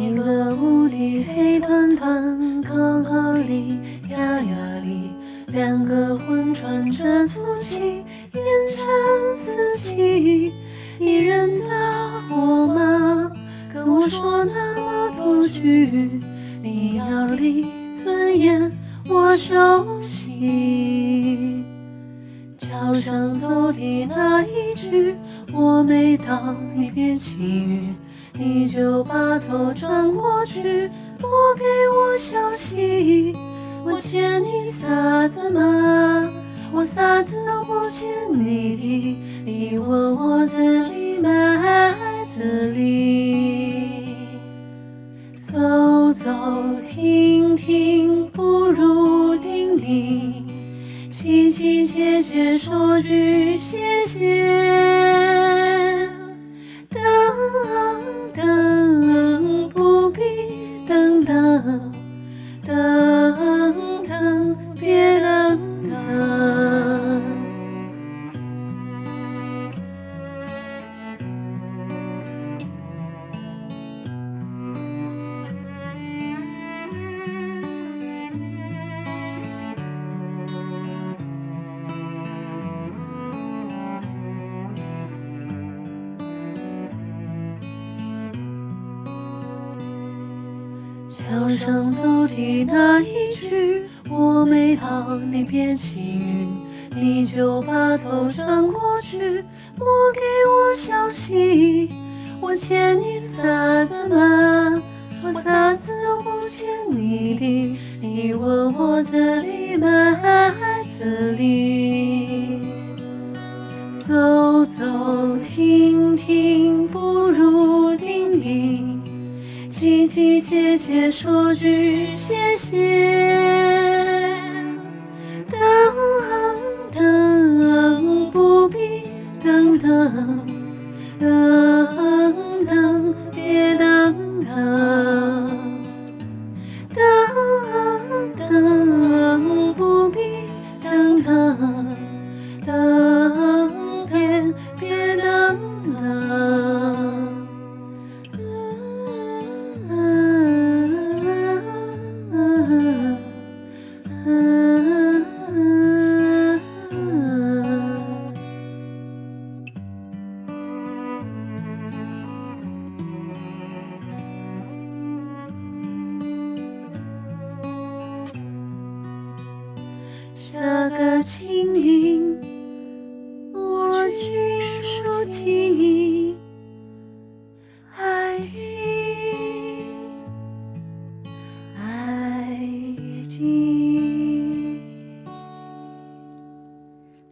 一个屋里黑团团，高高里压压里，两个魂穿着粗气，烟尘四起。你认得我吗？跟我说那么多句，你要离尊严我熟悉。桥上走的那一句，我没到，你别起晕。你就把头转过去，不给我消息。我欠你啥子嘛？我啥子都不欠你的。等等别桥上走的那一句，我没到，你别起晕，你就把头转过去，莫给我消息。我欠你啥子嘛？我啥子都不欠你的。你问我这里吗这里，走走停停凄凄切切说句谢谢，等等不必等等，等等别等等，等等不必等，等。下个清明，我君书记你。